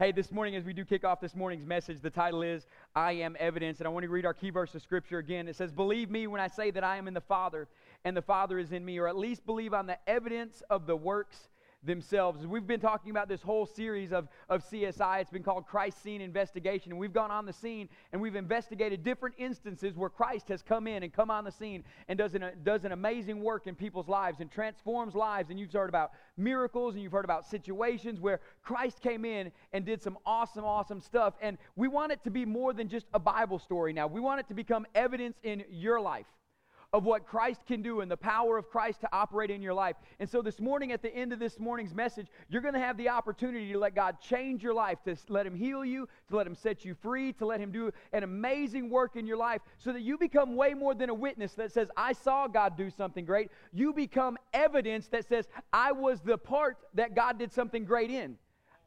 Hey, this morning, as we do kick off this morning's message, the title is I Am Evidence. And I want to read our key verse of Scripture again. It says, Believe me when I say that I am in the Father, and the Father is in me, or at least believe on the evidence of the works themselves. We've been talking about this whole series of, of CSI. It's been called Christ Scene Investigation. And we've gone on the scene and we've investigated different instances where Christ has come in and come on the scene and does an, does an amazing work in people's lives and transforms lives. And you've heard about miracles and you've heard about situations where Christ came in and did some awesome, awesome stuff. And we want it to be more than just a Bible story now. We want it to become evidence in your life of what Christ can do and the power of Christ to operate in your life. And so this morning, at the end of this morning's message, you're going to have the opportunity to let God change your life, to let Him heal you, to let Him set you free, to let Him do an amazing work in your life so that you become way more than a witness that says, I saw God do something great. You become evidence that says, I was the part that God did something great in.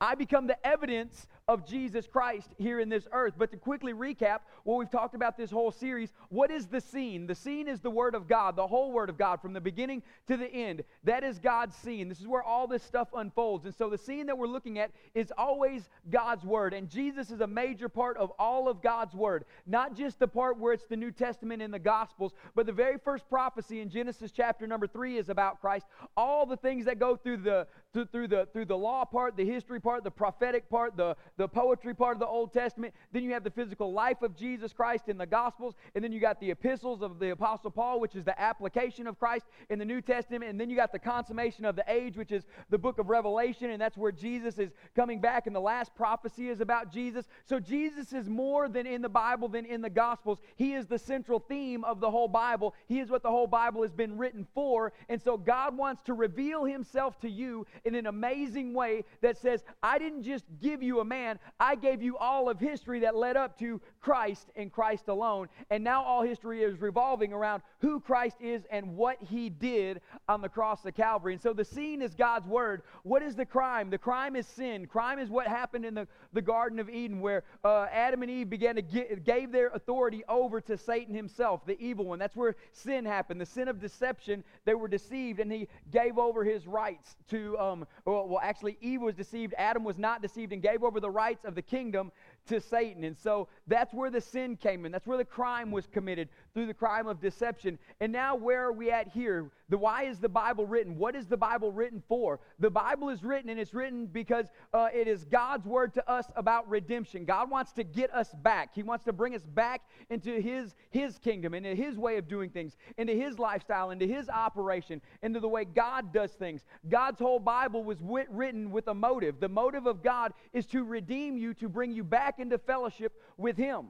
I become the evidence of Jesus Christ here in this earth. But to quickly recap what we've talked about this whole series, what is the scene? The scene is the Word of God, the whole Word of God, from the beginning to the end. That is God's scene. This is where all this stuff unfolds. And so the scene that we're looking at is always God's Word. And Jesus is a major part of all of God's Word, not just the part where it's the New Testament and the Gospels, but the very first prophecy in Genesis chapter number three is about Christ. All the things that go through the through the through the law part, the history part, the prophetic part, the the poetry part of the Old Testament. Then you have the physical life of Jesus Christ in the Gospels. And then you got the epistles of the Apostle Paul, which is the application of Christ in the New Testament. And then you got the consummation of the age, which is the book of Revelation. And that's where Jesus is coming back. And the last prophecy is about Jesus. So Jesus is more than in the Bible than in the Gospels. He is the central theme of the whole Bible. He is what the whole Bible has been written for. And so God wants to reveal himself to you in an amazing way that says, I didn't just give you a man I gave you all of history that led up to Christ and Christ alone. And now all history is revolving around who Christ is and what he did on the cross of Calvary. And so the scene is God's word. What is the crime? The crime is sin. Crime is what happened in the, the Garden of Eden where uh, Adam and Eve began to get, gave their authority over to Satan himself, the evil one. That's where sin happened. The sin of deception. They were deceived and he gave over his rights to, um, well, well actually Eve was deceived. Adam was not deceived and gave over the rights of the kingdom to Satan. And so that's where the sin came in. That's where the crime was committed through the crime of deception. And now, where are we at here? The why is the Bible written? What is the Bible written for? The Bible is written, and it's written because uh, it is God's word to us about redemption. God wants to get us back. He wants to bring us back into His His kingdom, into His way of doing things, into His lifestyle, into His operation, into the way God does things. God's whole Bible was wit- written with a motive. The motive of God is to redeem you, to bring you back into fellowship with Him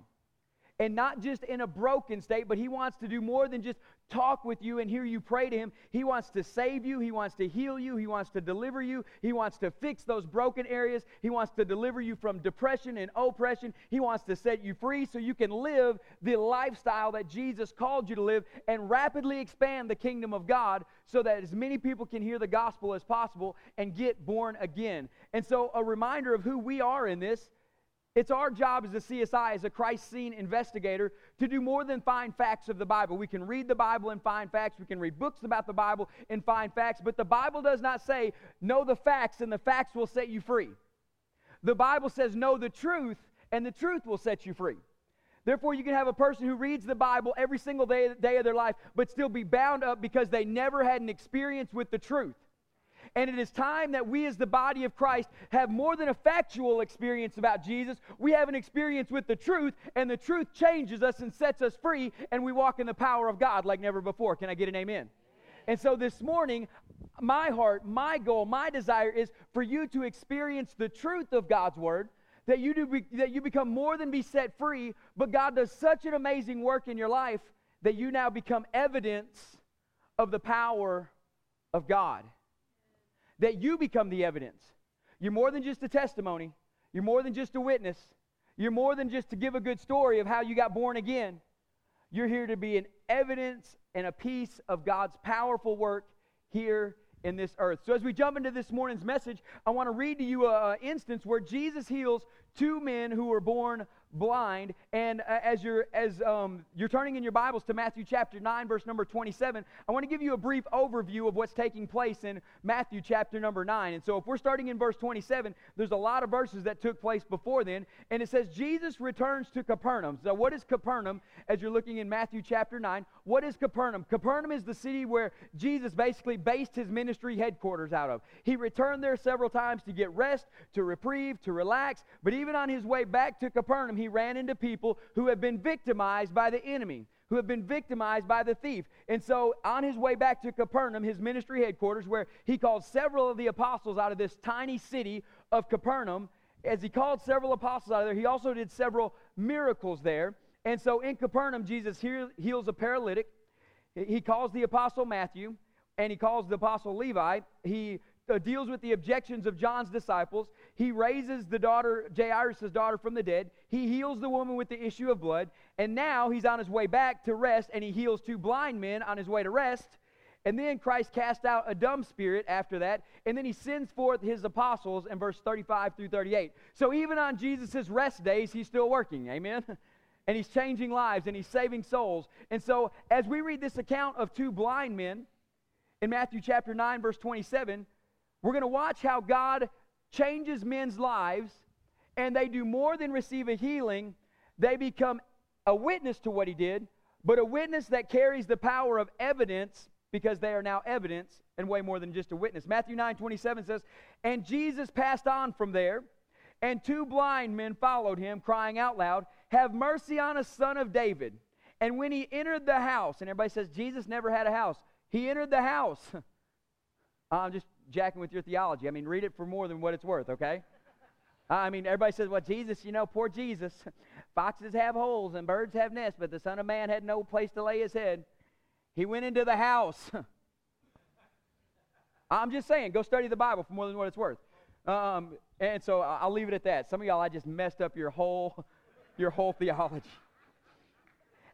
and not just in a broken state, but He wants to do more than just talk with you and hear you pray to Him. He wants to save you, He wants to heal you, He wants to deliver you, He wants to fix those broken areas, He wants to deliver you from depression and oppression, He wants to set you free so you can live the lifestyle that Jesus called you to live and rapidly expand the kingdom of God so that as many people can hear the gospel as possible and get born again. And so, a reminder of who we are in this it's our job as a CSI, as a Christ scene investigator, to do more than find facts of the Bible. We can read the Bible and find facts. We can read books about the Bible and find facts. But the Bible does not say, know the facts and the facts will set you free. The Bible says, know the truth and the truth will set you free. Therefore, you can have a person who reads the Bible every single day, day of their life, but still be bound up because they never had an experience with the truth. And it is time that we, as the body of Christ, have more than a factual experience about Jesus. We have an experience with the truth, and the truth changes us and sets us free, and we walk in the power of God like never before. Can I get an amen? And so this morning, my heart, my goal, my desire is for you to experience the truth of God's word, that you do be, that you become more than be set free, but God does such an amazing work in your life that you now become evidence of the power of God that you become the evidence. You're more than just a testimony, you're more than just a witness, you're more than just to give a good story of how you got born again. You're here to be an evidence and a piece of God's powerful work here in this earth. So, as we jump into this morning's message, I want to read to you an instance where Jesus heals two men who were born blind. And uh, as you're as um, you're turning in your Bibles to Matthew chapter nine, verse number twenty-seven, I want to give you a brief overview of what's taking place in Matthew chapter number nine. And so, if we're starting in verse twenty-seven, there's a lot of verses that took place before then, and it says Jesus returns to Capernaum. So, what is Capernaum? As you're looking in Matthew chapter nine, what is Capernaum? Capernaum is the city where Jesus basically based his ministry headquarters out of. He returned there several times to get rest, to reprieve, to relax. But even on his way back to Capernaum, he ran into people who have been victimized by the enemy, who have been victimized by the thief. And so, on his way back to Capernaum, his ministry headquarters, where he called several of the apostles out of this tiny city of Capernaum, as he called several apostles out of there, he also did several miracles there. And so, in Capernaum, Jesus heals a paralytic. He calls the apostle Matthew and he calls the apostle Levi. He uh, deals with the objections of John's disciples. He raises the daughter, Jairus' daughter, from the dead. He heals the woman with the issue of blood. And now he's on his way back to rest, and he heals two blind men on his way to rest. And then Christ cast out a dumb spirit after that. And then he sends forth his apostles in verse 35 through 38. So even on Jesus' rest days, he's still working. Amen? And he's changing lives and he's saving souls. And so as we read this account of two blind men in Matthew chapter 9, verse 27, we're going to watch how God changes men's lives and they do more than receive a healing, they become a witness to what he did, but a witness that carries the power of evidence because they are now evidence and way more than just a witness. Matthew 9 27 says, And Jesus passed on from there, and two blind men followed him, crying out loud, Have mercy on us, son of David. And when he entered the house, and everybody says, Jesus never had a house. He entered the house. I'm just jacking with your theology. I mean, read it for more than what it's worth, okay? I mean, everybody says, well, Jesus, you know, poor Jesus. Foxes have holes and birds have nests, but the Son of Man had no place to lay his head. He went into the house. I'm just saying, go study the Bible for more than what it's worth. Um, and so I'll leave it at that. Some of y'all, I just messed up your whole, your whole theology.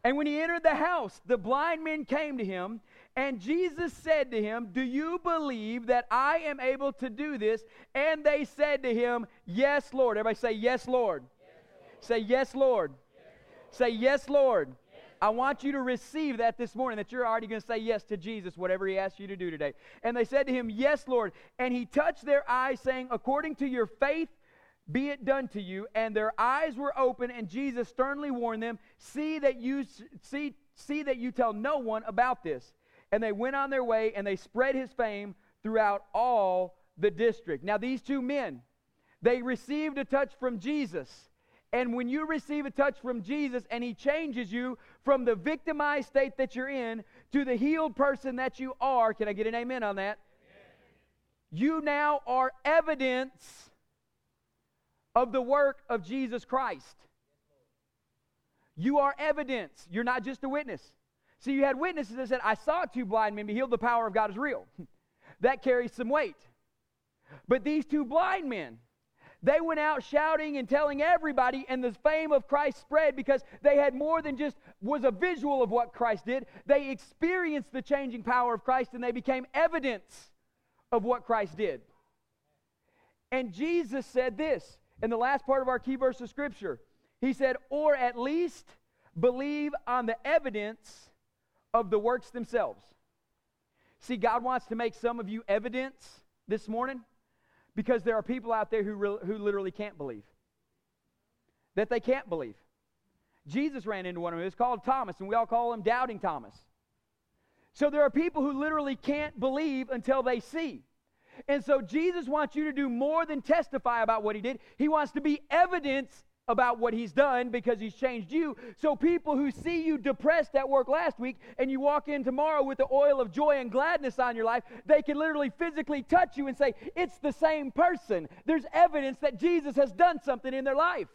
And when he entered the house, the blind men came to him, and Jesus said to him, Do you believe that I am able to do this? And they said to him, Yes, Lord. Everybody say, Yes, Lord. Yes, Lord. Say, Yes, Lord. Yes, Lord. Say, Yes, Lord. Yes. I want you to receive that this morning, that you're already going to say yes to Jesus, whatever he asks you to do today. And they said to him, Yes, Lord. And he touched their eyes, saying, According to your faith, be it done to you. And their eyes were open, and Jesus sternly warned them, See that you see, see that you tell no one about this. And they went on their way and they spread his fame throughout all the district. Now, these two men, they received a touch from Jesus. And when you receive a touch from Jesus and he changes you from the victimized state that you're in to the healed person that you are, can I get an amen on that? Amen. You now are evidence of the work of Jesus Christ. You are evidence. You're not just a witness. See, you had witnesses that said, I saw two blind men be healed. The power of God is real. that carries some weight. But these two blind men, they went out shouting and telling everybody, and the fame of Christ spread because they had more than just was a visual of what Christ did. They experienced the changing power of Christ and they became evidence of what Christ did. And Jesus said this in the last part of our key verse of Scripture. He said, or at least believe on the evidence of the works themselves. See, God wants to make some of you evidence this morning because there are people out there who, re- who literally can't believe. That they can't believe. Jesus ran into one of them. It's called Thomas, and we all call him Doubting Thomas. So there are people who literally can't believe until they see. And so Jesus wants you to do more than testify about what he did. He wants to be evidence about what he's done because he's changed you. So people who see you depressed at work last week and you walk in tomorrow with the oil of joy and gladness on your life, they can literally physically touch you and say, It's the same person. There's evidence that Jesus has done something in their life.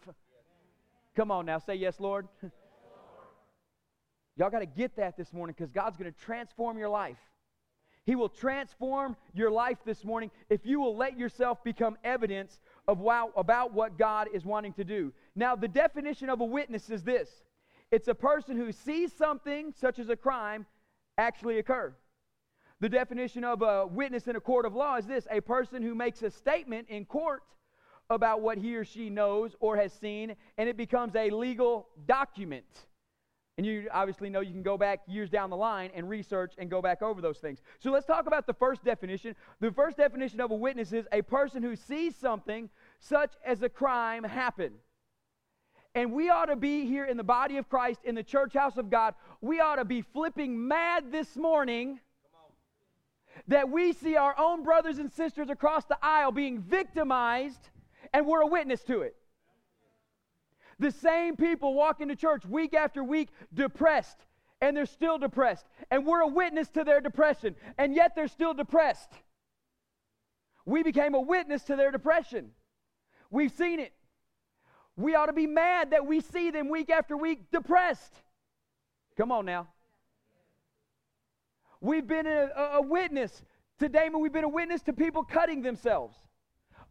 Come on now, say yes, Lord. Y'all got to get that this morning because God's going to transform your life. He will transform your life this morning if you will let yourself become evidence of wow, about what God is wanting to do. Now, the definition of a witness is this it's a person who sees something, such as a crime, actually occur. The definition of a witness in a court of law is this a person who makes a statement in court about what he or she knows or has seen, and it becomes a legal document. And you obviously know you can go back years down the line and research and go back over those things. So let's talk about the first definition. The first definition of a witness is a person who sees something such as a crime happen. And we ought to be here in the body of Christ, in the church house of God, we ought to be flipping mad this morning that we see our own brothers and sisters across the aisle being victimized and we're a witness to it. The same people walk into church week after week depressed, and they're still depressed. And we're a witness to their depression, and yet they're still depressed. We became a witness to their depression. We've seen it. We ought to be mad that we see them week after week depressed. Come on now. We've been a, a, witness to Damon, we've been a witness to people cutting themselves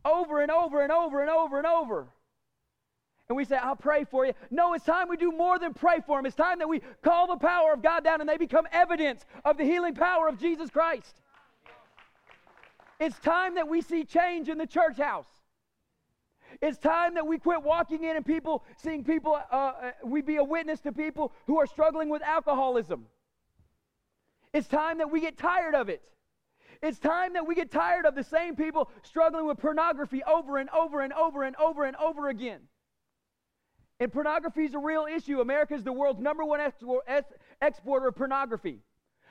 over and over and over and over and over. And we say, I'll pray for you. No, it's time we do more than pray for them. It's time that we call the power of God down and they become evidence of the healing power of Jesus Christ. It's time that we see change in the church house. It's time that we quit walking in and people, seeing people, uh, uh, we be a witness to people who are struggling with alcoholism. It's time that we get tired of it. It's time that we get tired of the same people struggling with pornography over and over and over and over and over again. And pornography is a real issue. America is the world's number one exporter of pornography.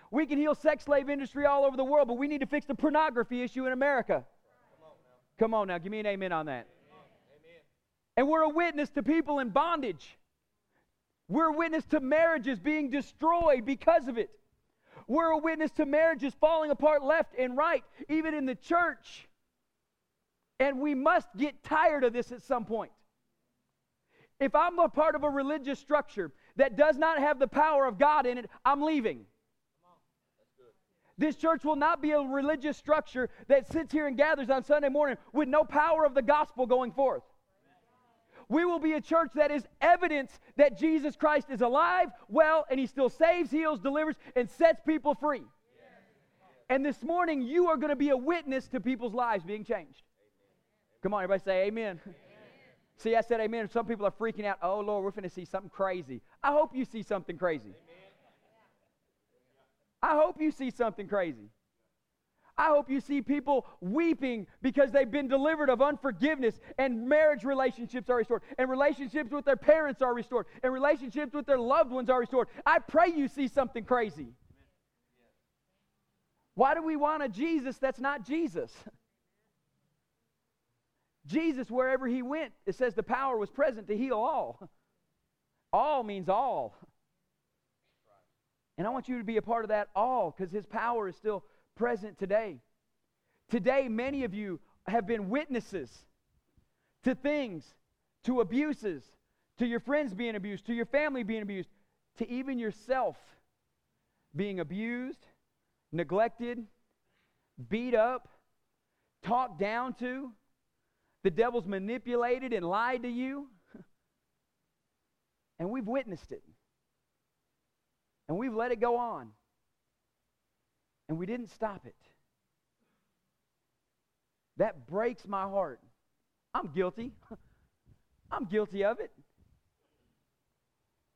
We can heal sex slave industry all over the world, but we need to fix the pornography issue in America. Come on now, Come on now give me an amen on that. Amen. And we're a witness to people in bondage. We're a witness to marriages being destroyed because of it. We're a witness to marriages falling apart left and right, even in the church. And we must get tired of this at some point. If I'm a part of a religious structure that does not have the power of God in it, I'm leaving. This church will not be a religious structure that sits here and gathers on Sunday morning with no power of the gospel going forth. We will be a church that is evidence that Jesus Christ is alive, well, and he still saves, heals, delivers, and sets people free. And this morning, you are going to be a witness to people's lives being changed. Come on, everybody say amen. amen. See, I said amen. Some people are freaking out. Oh, Lord, we're going to see something crazy. I hope you see something crazy. Amen. I hope you see something crazy. I hope you see people weeping because they've been delivered of unforgiveness and marriage relationships are restored and relationships with their parents are restored and relationships with their loved ones are restored. I pray you see something crazy. Why do we want a Jesus that's not Jesus? Jesus, wherever he went, it says the power was present to heal all. All means all. And I want you to be a part of that all because his power is still present today. Today, many of you have been witnesses to things, to abuses, to your friends being abused, to your family being abused, to even yourself being abused, neglected, beat up, talked down to. The devil's manipulated and lied to you. And we've witnessed it. And we've let it go on and we didn't stop it. That breaks my heart. I'm guilty. I'm guilty of it.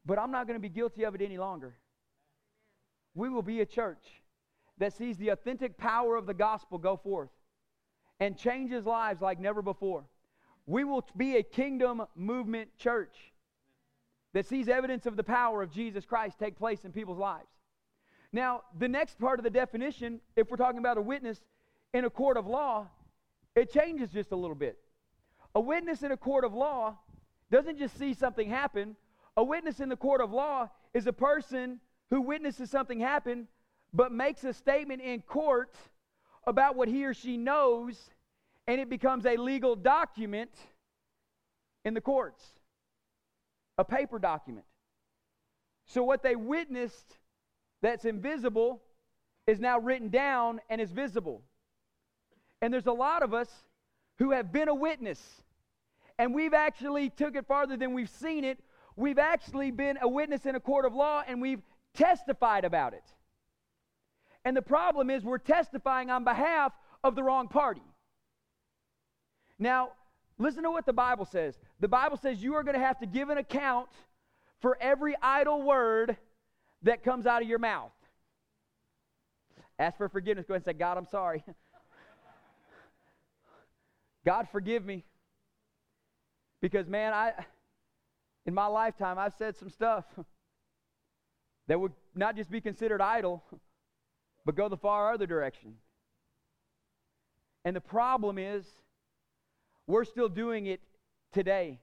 But I'm not going to be guilty of it any longer. We will be a church that sees the authentic power of the gospel go forth and changes lives like never before. We will be a kingdom movement church that sees evidence of the power of Jesus Christ take place in people's lives. Now, the next part of the definition, if we're talking about a witness in a court of law, it changes just a little bit. A witness in a court of law doesn't just see something happen. A witness in the court of law is a person who witnesses something happen but makes a statement in court about what he or she knows and it becomes a legal document in the courts, a paper document. So, what they witnessed that's invisible is now written down and is visible. And there's a lot of us who have been a witness. And we've actually took it farther than we've seen it. We've actually been a witness in a court of law and we've testified about it. And the problem is we're testifying on behalf of the wrong party. Now, listen to what the Bible says. The Bible says you are going to have to give an account for every idle word that comes out of your mouth. Ask for forgiveness. Go ahead and say, God, I'm sorry. God, forgive me. Because, man, I, in my lifetime, I've said some stuff that would not just be considered idle, but go the far other direction. And the problem is, we're still doing it today.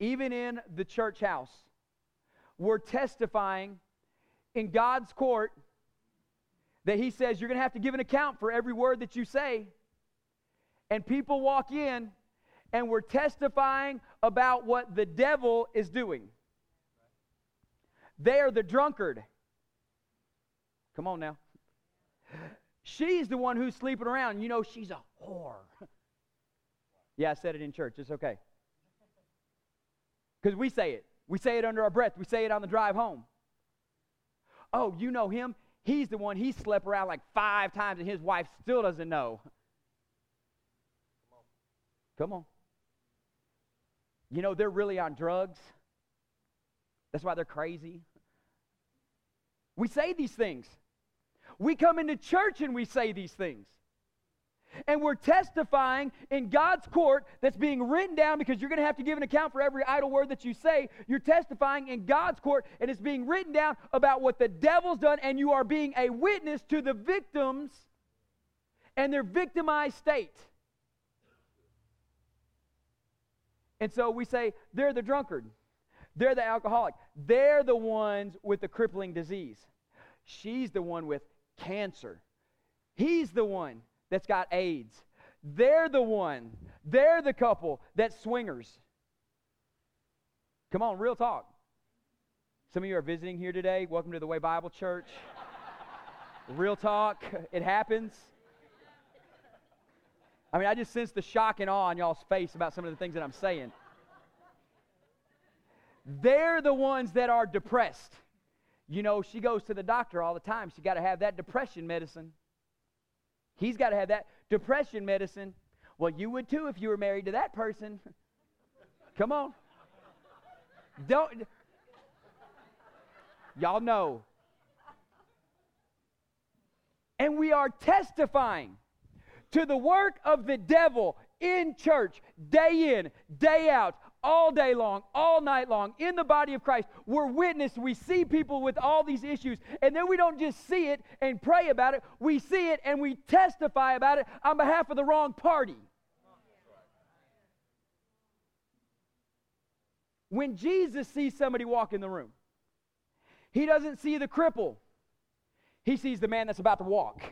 Even in the church house, we're testifying in God's court that He says you're going to have to give an account for every word that you say. And people walk in and we're testifying about what the devil is doing. They are the drunkard. Come on now. She's the one who's sleeping around. You know, she's a whore. yeah, I said it in church. It's okay. Because we say it. We say it under our breath. We say it on the drive home. Oh, you know him? He's the one he slept around like five times and his wife still doesn't know. Come on. You know, they're really on drugs. That's why they're crazy. We say these things. We come into church and we say these things. And we're testifying in God's court that's being written down because you're going to have to give an account for every idle word that you say. You're testifying in God's court and it's being written down about what the devil's done, and you are being a witness to the victims and their victimized state. And so we say, they're the drunkard, they're the alcoholic, they're the ones with the crippling disease. She's the one with cancer. He's the one that's got AIDS. They're the one, they're the couple that's swingers. Come on, real talk. Some of you are visiting here today. Welcome to the Way Bible Church. real talk, it happens. I mean, I just sense the shock and awe on y'all's face about some of the things that I'm saying. They're the ones that are depressed. You know, she goes to the doctor all the time. She got to have that depression medicine. He's got to have that depression medicine. Well, you would too if you were married to that person. Come on. Don't. Y'all know. And we are testifying to the work of the devil in church, day in, day out, all day long, all night long, in the body of Christ. We're witness. We see people with all these issues, and then we don't just see it and pray about it. We see it and we testify about it on behalf of the wrong party. When Jesus sees somebody walk in the room, he doesn't see the cripple. He sees the man that's about to walk.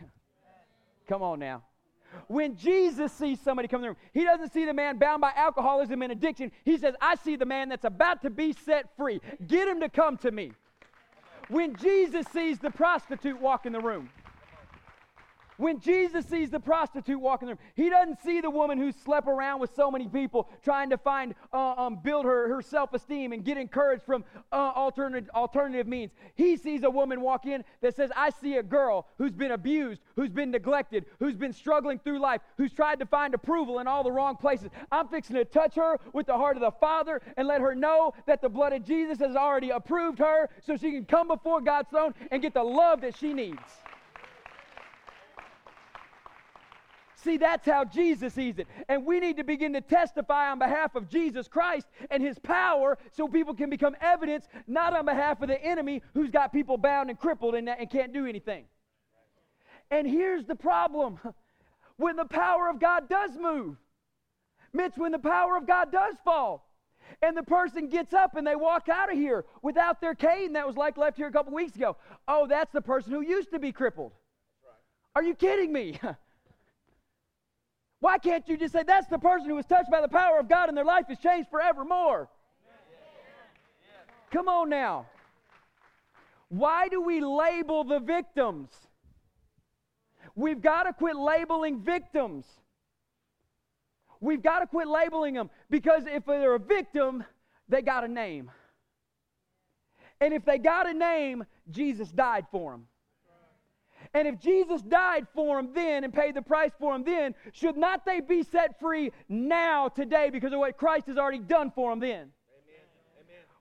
Come on now. When Jesus sees somebody come in the room, he doesn't see the man bound by alcoholism and addiction. He says, I see the man that's about to be set free. Get him to come to me. When Jesus sees the prostitute walk in the room, when Jesus sees the prostitute walking there, he doesn't see the woman who slept around with so many people trying to find, uh, um, build her, her self esteem and get encouraged from uh, alternative, alternative means. He sees a woman walk in that says, I see a girl who's been abused, who's been neglected, who's been struggling through life, who's tried to find approval in all the wrong places. I'm fixing to touch her with the heart of the Father and let her know that the blood of Jesus has already approved her so she can come before God's throne and get the love that she needs. See, that's how Jesus sees it. And we need to begin to testify on behalf of Jesus Christ and his power so people can become evidence, not on behalf of the enemy who's got people bound and crippled and, and can't do anything. And here's the problem when the power of God does move, Mitch, when the power of God does fall, and the person gets up and they walk out of here without their cane that was like left here a couple weeks ago. Oh, that's the person who used to be crippled. Are you kidding me? Why can't you just say that's the person who was touched by the power of God and their life is changed forevermore? Come on now. Why do we label the victims? We've got to quit labeling victims. We've got to quit labeling them because if they're a victim, they got a name. And if they got a name, Jesus died for them. And if Jesus died for them then and paid the price for them then, should not they be set free now, today, because of what Christ has already done for them then? Amen.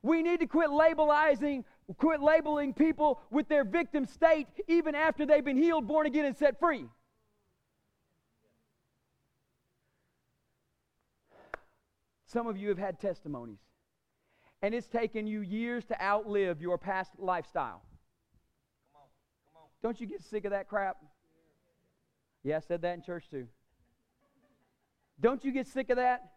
We need to quit labelizing, quit labeling people with their victim state even after they've been healed, born again, and set free. Some of you have had testimonies, and it's taken you years to outlive your past lifestyle. Come on, come on. Don't you get sick of that crap? Yeah, I said that in church too. Don't you get sick of that?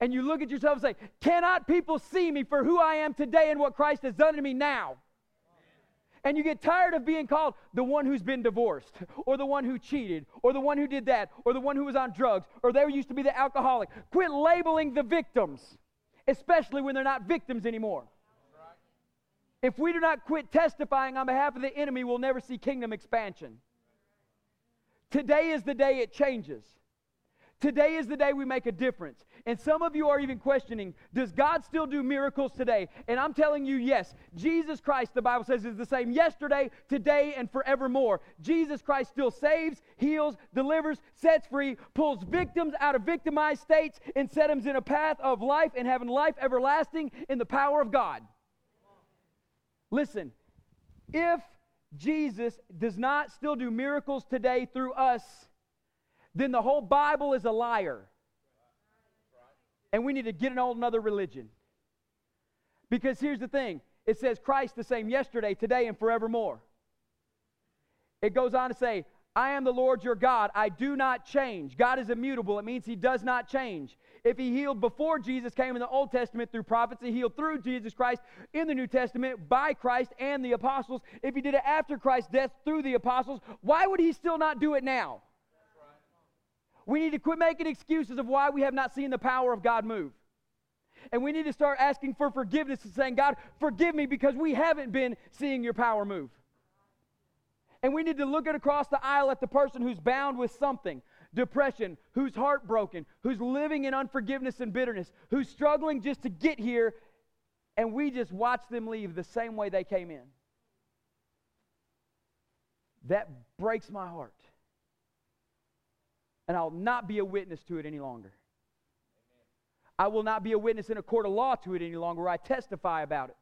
And you look at yourself and say, Cannot people see me for who I am today and what Christ has done to me now? And you get tired of being called the one who's been divorced, or the one who cheated, or the one who did that, or the one who was on drugs, or they used to be the alcoholic. Quit labeling the victims, especially when they're not victims anymore. If we do not quit testifying on behalf of the enemy, we'll never see kingdom expansion. Today is the day it changes. Today is the day we make a difference. And some of you are even questioning, does God still do miracles today? And I'm telling you, yes. Jesus Christ, the Bible says, is the same yesterday, today, and forevermore. Jesus Christ still saves, heals, delivers, sets free, pulls victims out of victimized states, and sets them in a path of life and having life everlasting in the power of God. Listen, if Jesus does not still do miracles today through us, then the whole Bible is a liar. And we need to get an old another religion. Because here's the thing it says Christ the same yesterday, today, and forevermore. It goes on to say, I am the Lord your God. I do not change. God is immutable. It means he does not change. If he healed before Jesus came in the Old Testament through prophets, he healed through Jesus Christ in the New Testament by Christ and the apostles. If he did it after Christ's death through the apostles, why would he still not do it now? We need to quit making excuses of why we have not seen the power of God move. And we need to start asking for forgiveness and saying, God, forgive me because we haven't been seeing your power move. And we need to look at across the aisle at the person who's bound with something depression, who's heartbroken, who's living in unforgiveness and bitterness, who's struggling just to get here, and we just watch them leave the same way they came in. That breaks my heart and I'll not be a witness to it any longer. I will not be a witness in a court of law to it any longer I testify about it.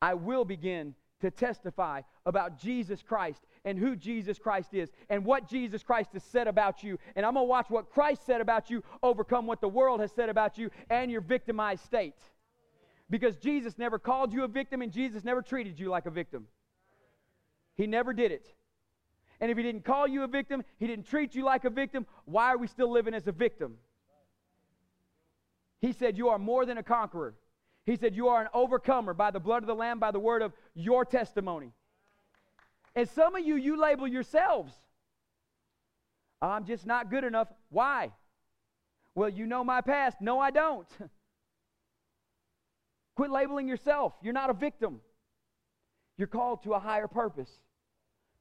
I will begin to testify about Jesus Christ and who Jesus Christ is and what Jesus Christ has said about you. And I'm going to watch what Christ said about you overcome what the world has said about you and your victimized state. Because Jesus never called you a victim and Jesus never treated you like a victim. He never did it. And if he didn't call you a victim, he didn't treat you like a victim, why are we still living as a victim? He said, You are more than a conqueror. He said, You are an overcomer by the blood of the Lamb, by the word of your testimony. And some of you, you label yourselves. I'm just not good enough. Why? Well, you know my past. No, I don't. Quit labeling yourself. You're not a victim. You're called to a higher purpose,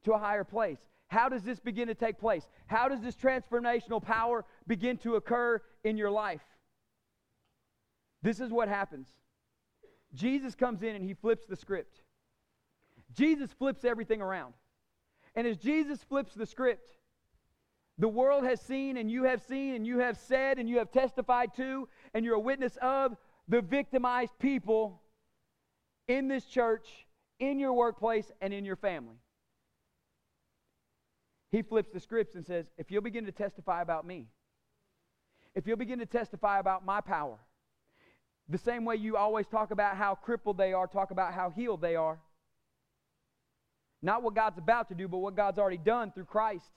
to a higher place. How does this begin to take place? How does this transformational power begin to occur in your life? This is what happens. Jesus comes in and he flips the script. Jesus flips everything around. And as Jesus flips the script, the world has seen and you have seen and you have said and you have testified to and you're a witness of the victimized people in this church, in your workplace, and in your family. He flips the scripts and says, If you'll begin to testify about me, if you'll begin to testify about my power, the same way you always talk about how crippled they are, talk about how healed they are. Not what God's about to do, but what God's already done through Christ.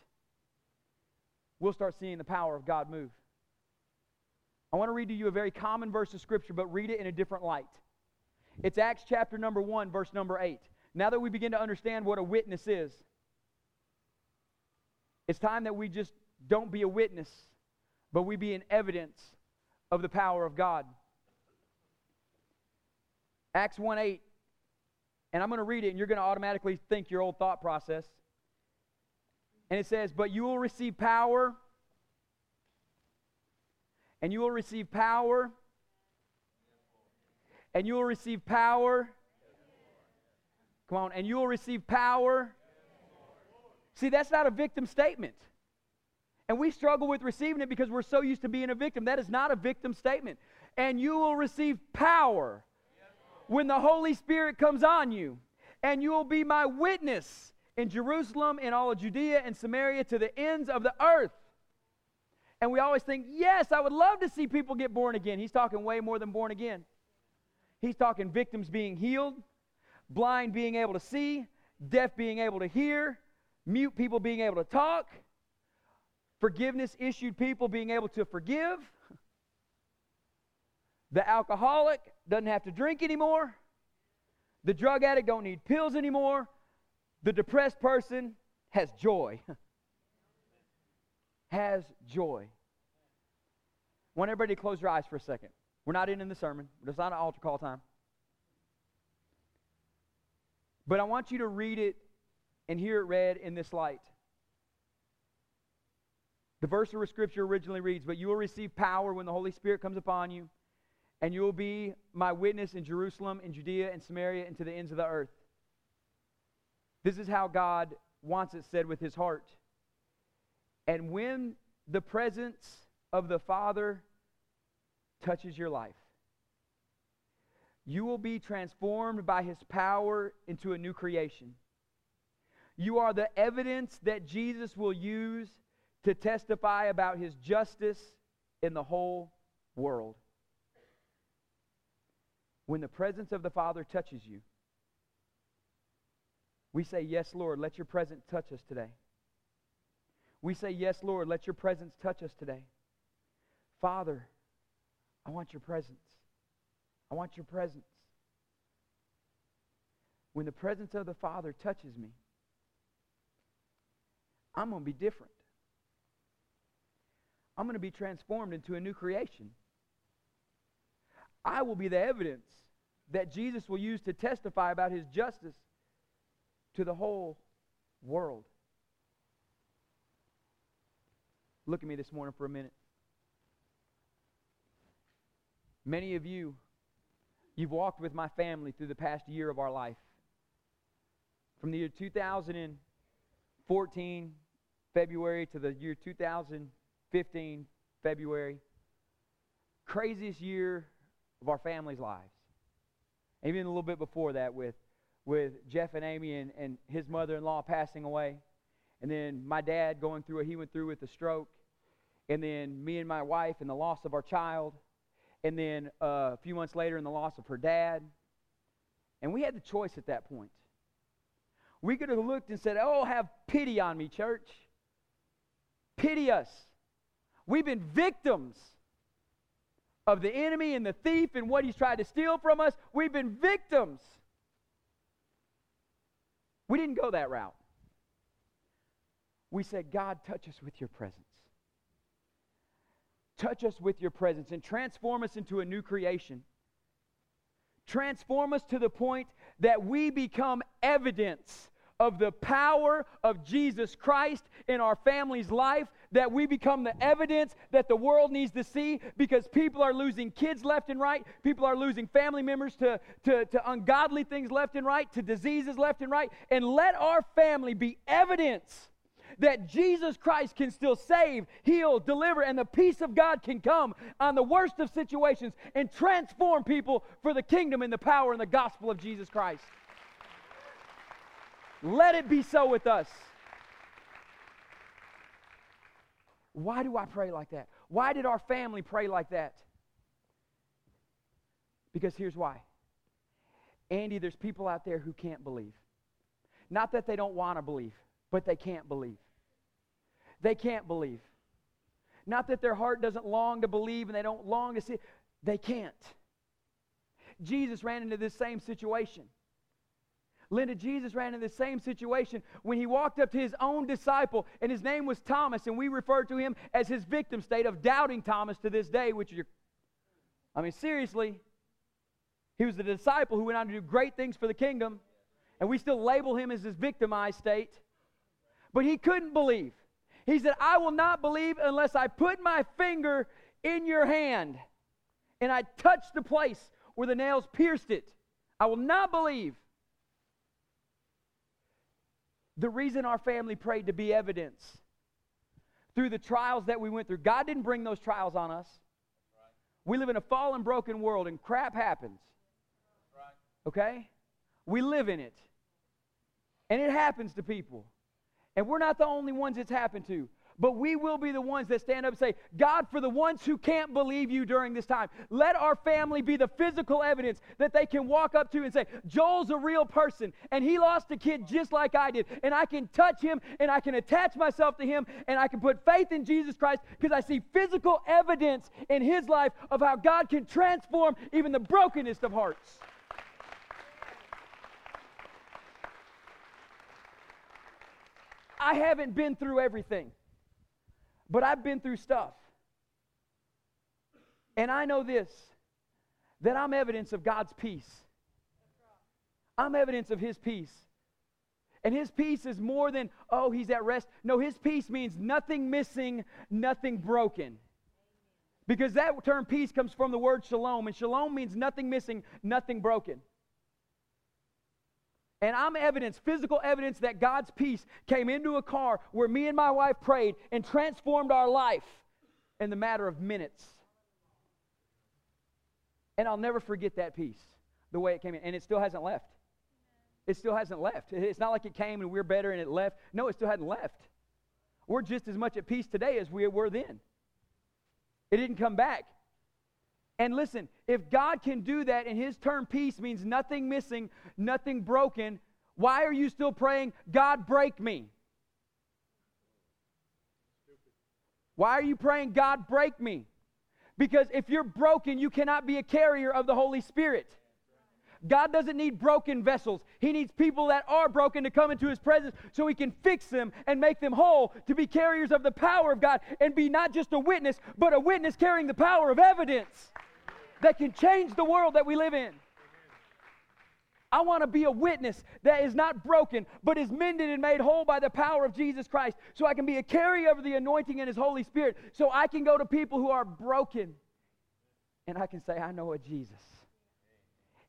We'll start seeing the power of God move. I want to read to you a very common verse of Scripture, but read it in a different light. It's Acts chapter number 1, verse number 8. Now that we begin to understand what a witness is, it's time that we just don't be a witness, but we be an evidence of the power of God. Acts 1 8. And I'm going to read it, and you're going to automatically think your old thought process. And it says, But you will receive power, and you will receive power, and you will receive power Come on, and you will receive power. See, that's not a victim statement. And we struggle with receiving it because we're so used to being a victim. That is not a victim statement. And you will receive power when the Holy Spirit comes on you. And you will be my witness in Jerusalem, in all of Judea and Samaria, to the ends of the earth. And we always think, yes, I would love to see people get born again. He's talking way more than born again. He's talking victims being healed, blind being able to see, deaf being able to hear, mute people being able to talk, forgiveness issued people being able to forgive. The alcoholic doesn't have to drink anymore. The drug addict don't need pills anymore. The depressed person has joy. has joy. I want everybody to close your eyes for a second. We're not in, in the sermon. It's not an altar call time. But I want you to read it and hear it read in this light. The verse of Scripture originally reads, But you will receive power when the Holy Spirit comes upon you, and you will be my witness in Jerusalem, in Judea, and Samaria, and to the ends of the earth. This is how God wants it said with his heart. And when the presence of the Father touches your life, you will be transformed by his power into a new creation. You are the evidence that Jesus will use to testify about his justice in the whole world. When the presence of the Father touches you, we say, Yes, Lord, let your presence touch us today. We say, Yes, Lord, let your presence touch us today. Father, I want your presence. I want your presence. When the presence of the Father touches me, I'm going to be different. I'm going to be transformed into a new creation. I will be the evidence that Jesus will use to testify about his justice to the whole world. Look at me this morning for a minute. Many of you, you've walked with my family through the past year of our life. From the year 2014, February, to the year 2015, February. Craziest year of our family's lives. Even a little bit before that with, with Jeff and Amy and, and his mother-in-law passing away. And then my dad going through what he went through with the stroke. And then me and my wife and the loss of our child. And then uh, a few months later in the loss of her dad. And we had the choice at that point. We could have looked and said, Oh, have pity on me, church. Pity us. We've been victims of the enemy and the thief and what he's tried to steal from us. We've been victims. We didn't go that route. We said, God, touch us with your presence. Touch us with your presence and transform us into a new creation. Transform us to the point that we become evidence of the power of Jesus Christ in our family's life, that we become the evidence that the world needs to see because people are losing kids left and right, people are losing family members to, to, to ungodly things left and right, to diseases left and right. And let our family be evidence that Jesus Christ can still save, heal, deliver, and the peace of God can come on the worst of situations and transform people for the kingdom and the power and the gospel of Jesus Christ. Let it be so with us. Why do I pray like that? Why did our family pray like that? Because here's why. Andy, there's people out there who can't believe. Not that they don't want to believe, but they can't believe. They can't believe. Not that their heart doesn't long to believe and they don't long to see. They can't. Jesus ran into this same situation. Linda, Jesus ran into the same situation when he walked up to his own disciple, and his name was Thomas, and we refer to him as his victim state of doubting Thomas to this day, which is, I mean, seriously, he was the disciple who went on to do great things for the kingdom, and we still label him as his victimized state. But he couldn't believe. He said, I will not believe unless I put my finger in your hand and I touch the place where the nails pierced it. I will not believe. The reason our family prayed to be evidence through the trials that we went through. God didn't bring those trials on us. We live in a fallen, broken world, and crap happens. Okay? We live in it. And it happens to people. And we're not the only ones it's happened to. But we will be the ones that stand up and say, God, for the ones who can't believe you during this time, let our family be the physical evidence that they can walk up to and say, Joel's a real person, and he lost a kid just like I did. And I can touch him, and I can attach myself to him, and I can put faith in Jesus Christ because I see physical evidence in his life of how God can transform even the brokenest of hearts. I haven't been through everything, but I've been through stuff. And I know this that I'm evidence of God's peace. I'm evidence of His peace. And His peace is more than, oh, He's at rest. No, His peace means nothing missing, nothing broken. Because that term peace comes from the word shalom, and shalom means nothing missing, nothing broken. And I'm evidence, physical evidence, that God's peace came into a car where me and my wife prayed and transformed our life in the matter of minutes. And I'll never forget that peace, the way it came in. And it still hasn't left. It still hasn't left. It's not like it came and we're better and it left. No, it still hadn't left. We're just as much at peace today as we were then. It didn't come back. And listen, if God can do that and his term peace means nothing missing, nothing broken, why are you still praying, God, break me? Why are you praying, God, break me? Because if you're broken, you cannot be a carrier of the Holy Spirit. God doesn't need broken vessels. He needs people that are broken to come into His presence so He can fix them and make them whole to be carriers of the power of God and be not just a witness, but a witness carrying the power of evidence that can change the world that we live in. I want to be a witness that is not broken, but is mended and made whole by the power of Jesus Christ. So I can be a carrier of the anointing and His Holy Spirit. So I can go to people who are broken and I can say, I know a Jesus.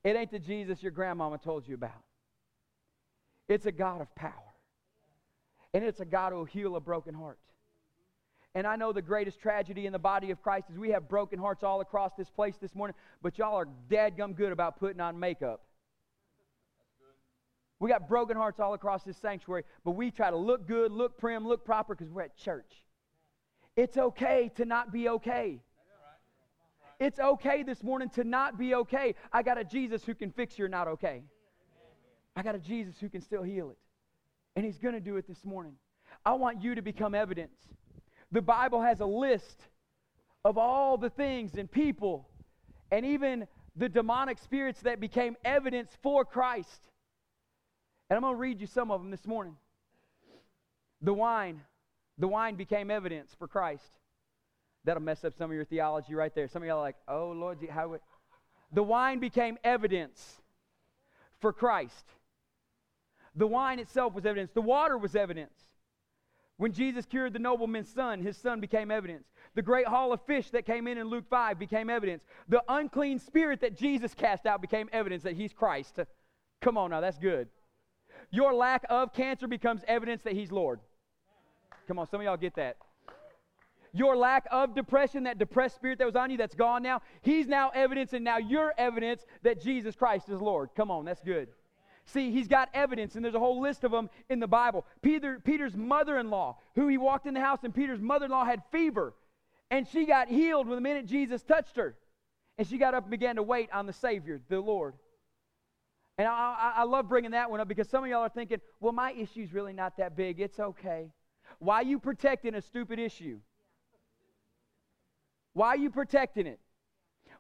It ain't the Jesus your grandmama told you about. It's a God of power. And it's a God who will heal a broken heart. And I know the greatest tragedy in the body of Christ is we have broken hearts all across this place this morning, but y'all are dadgum good about putting on makeup. We got broken hearts all across this sanctuary, but we try to look good, look prim, look proper because we're at church. It's okay to not be okay. It's okay this morning to not be okay. I got a Jesus who can fix your not okay. I got a Jesus who can still heal it. And he's going to do it this morning. I want you to become evidence the Bible has a list of all the things and people and even the demonic spirits that became evidence for Christ. And I'm going to read you some of them this morning. The wine, the wine became evidence for Christ. That'll mess up some of your theology right there. Some of y'all are like, oh, Lord, how would. The wine became evidence for Christ. The wine itself was evidence. The water was evidence. When Jesus cured the nobleman's son, his son became evidence. The great haul of fish that came in in Luke 5 became evidence. The unclean spirit that Jesus cast out became evidence that he's Christ. Come on now, that's good. Your lack of cancer becomes evidence that he's Lord. Come on, some of y'all get that. Your lack of depression, that depressed spirit that was on you that's gone now, he's now evidence, and now you're evidence that Jesus Christ is Lord. Come on, that's good. See, he's got evidence, and there's a whole list of them in the Bible. Peter, Peter's mother in law, who he walked in the house, and Peter's mother in law had fever, and she got healed when the minute Jesus touched her. And she got up and began to wait on the Savior, the Lord. And I, I, love bringing that one up because some of y'all are thinking, well, my issue's really not that big. It's okay. Why are you protecting a stupid issue? Why are you protecting it?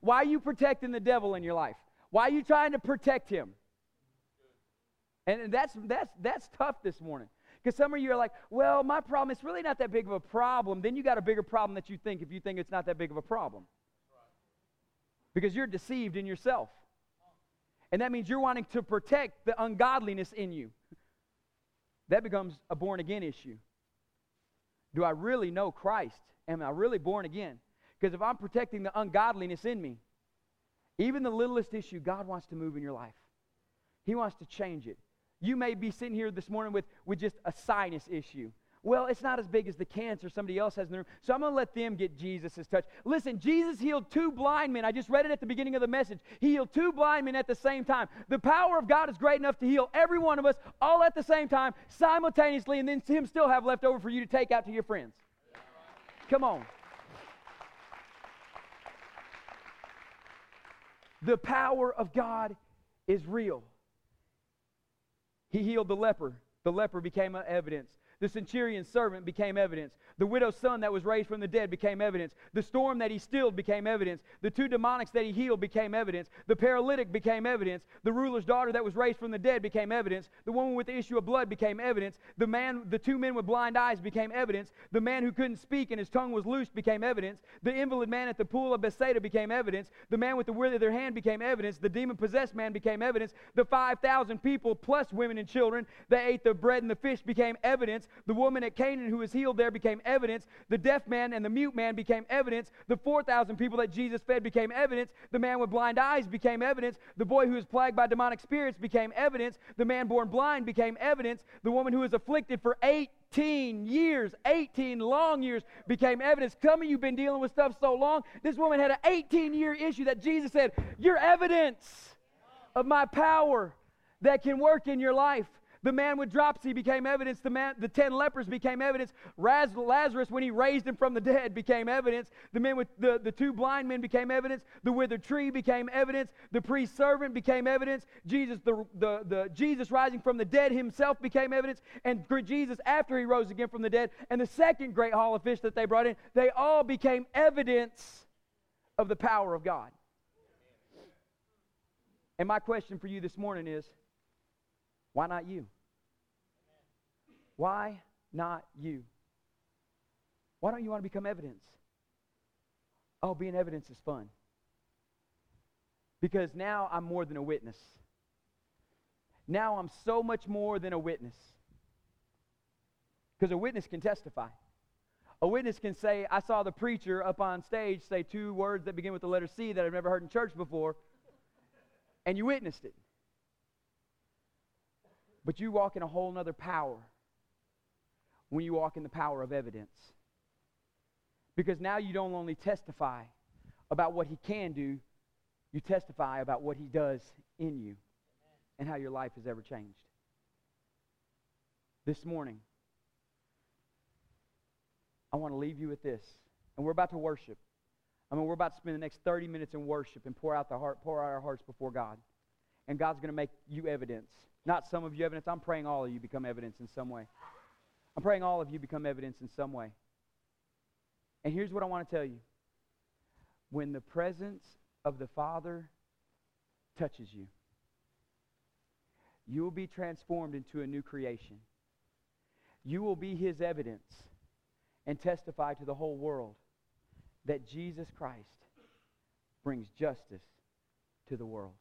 Why are you protecting the devil in your life? Why are you trying to protect him? And that's, that's, that's tough this morning. Because some of you are like, well, my problem, it's really not that big of a problem. Then you got a bigger problem that you think if you think it's not that big of a problem. Because you're deceived in yourself. And that means you're wanting to protect the ungodliness in you. That becomes a born again issue. Do I really know Christ? Am I really born again? Because if I'm protecting the ungodliness in me, even the littlest issue, God wants to move in your life. He wants to change it. You may be sitting here this morning with, with just a sinus issue. Well, it's not as big as the cancer somebody else has in the room. So I'm going to let them get Jesus' touch. Listen, Jesus healed two blind men. I just read it at the beginning of the message. He healed two blind men at the same time. The power of God is great enough to heal every one of us all at the same time, simultaneously, and then Him still have left over for you to take out to your friends. Come on. The power of God is real. He healed the leper. The leper became evidence. The centurion's servant became evidence. The widow's son that was raised from the dead became evidence. The storm that he stilled became evidence. The two demonics that he healed became evidence. The paralytic became evidence. The ruler's daughter that was raised from the dead became evidence. The woman with the issue of blood became evidence. The man, the two men with blind eyes became evidence. The man who couldn't speak and his tongue was loosed became evidence. The invalid man at the pool of Bethsaida became evidence. The man with the withered hand became evidence. The demon possessed man became evidence. The 5,000 people plus women and children that ate the bread and the fish became evidence. The woman at Canaan who was healed there became evidence. The deaf man and the mute man became evidence. The 4,000 people that Jesus fed became evidence. The man with blind eyes became evidence. The boy who was plagued by demonic spirits became evidence. The man born blind became evidence. The woman who was afflicted for 18 years, 18 long years, became evidence. Some of you have been dealing with stuff so long. This woman had an 18 year issue that Jesus said, You're evidence of my power that can work in your life. The man with dropsy became evidence. The, man, the ten lepers became evidence. Raz, Lazarus, when he raised him from the dead, became evidence. The men with the, the two blind men became evidence. The withered tree became evidence. The priest servant became evidence. Jesus, the, the, the Jesus rising from the dead himself became evidence. And Jesus, after he rose again from the dead, and the second great haul of fish that they brought in, they all became evidence of the power of God. And my question for you this morning is why not you? Why not you? Why don't you want to become evidence? Oh, being evidence is fun. Because now I'm more than a witness. Now I'm so much more than a witness. Because a witness can testify. A witness can say, I saw the preacher up on stage say two words that begin with the letter C that I've never heard in church before, and you witnessed it. But you walk in a whole nother power when you walk in the power of evidence. Because now you don't only testify about what he can do, you testify about what he does in you and how your life has ever changed. This morning, I want to leave you with this. And we're about to worship. I mean, we're about to spend the next 30 minutes in worship and pour out the heart, pour out our hearts before God. And God's going to make you evidence. Not some of you evidence. I'm praying all of you become evidence in some way. I'm praying all of you become evidence in some way. And here's what I want to tell you when the presence of the Father touches you, you will be transformed into a new creation. You will be his evidence and testify to the whole world that Jesus Christ brings justice to the world.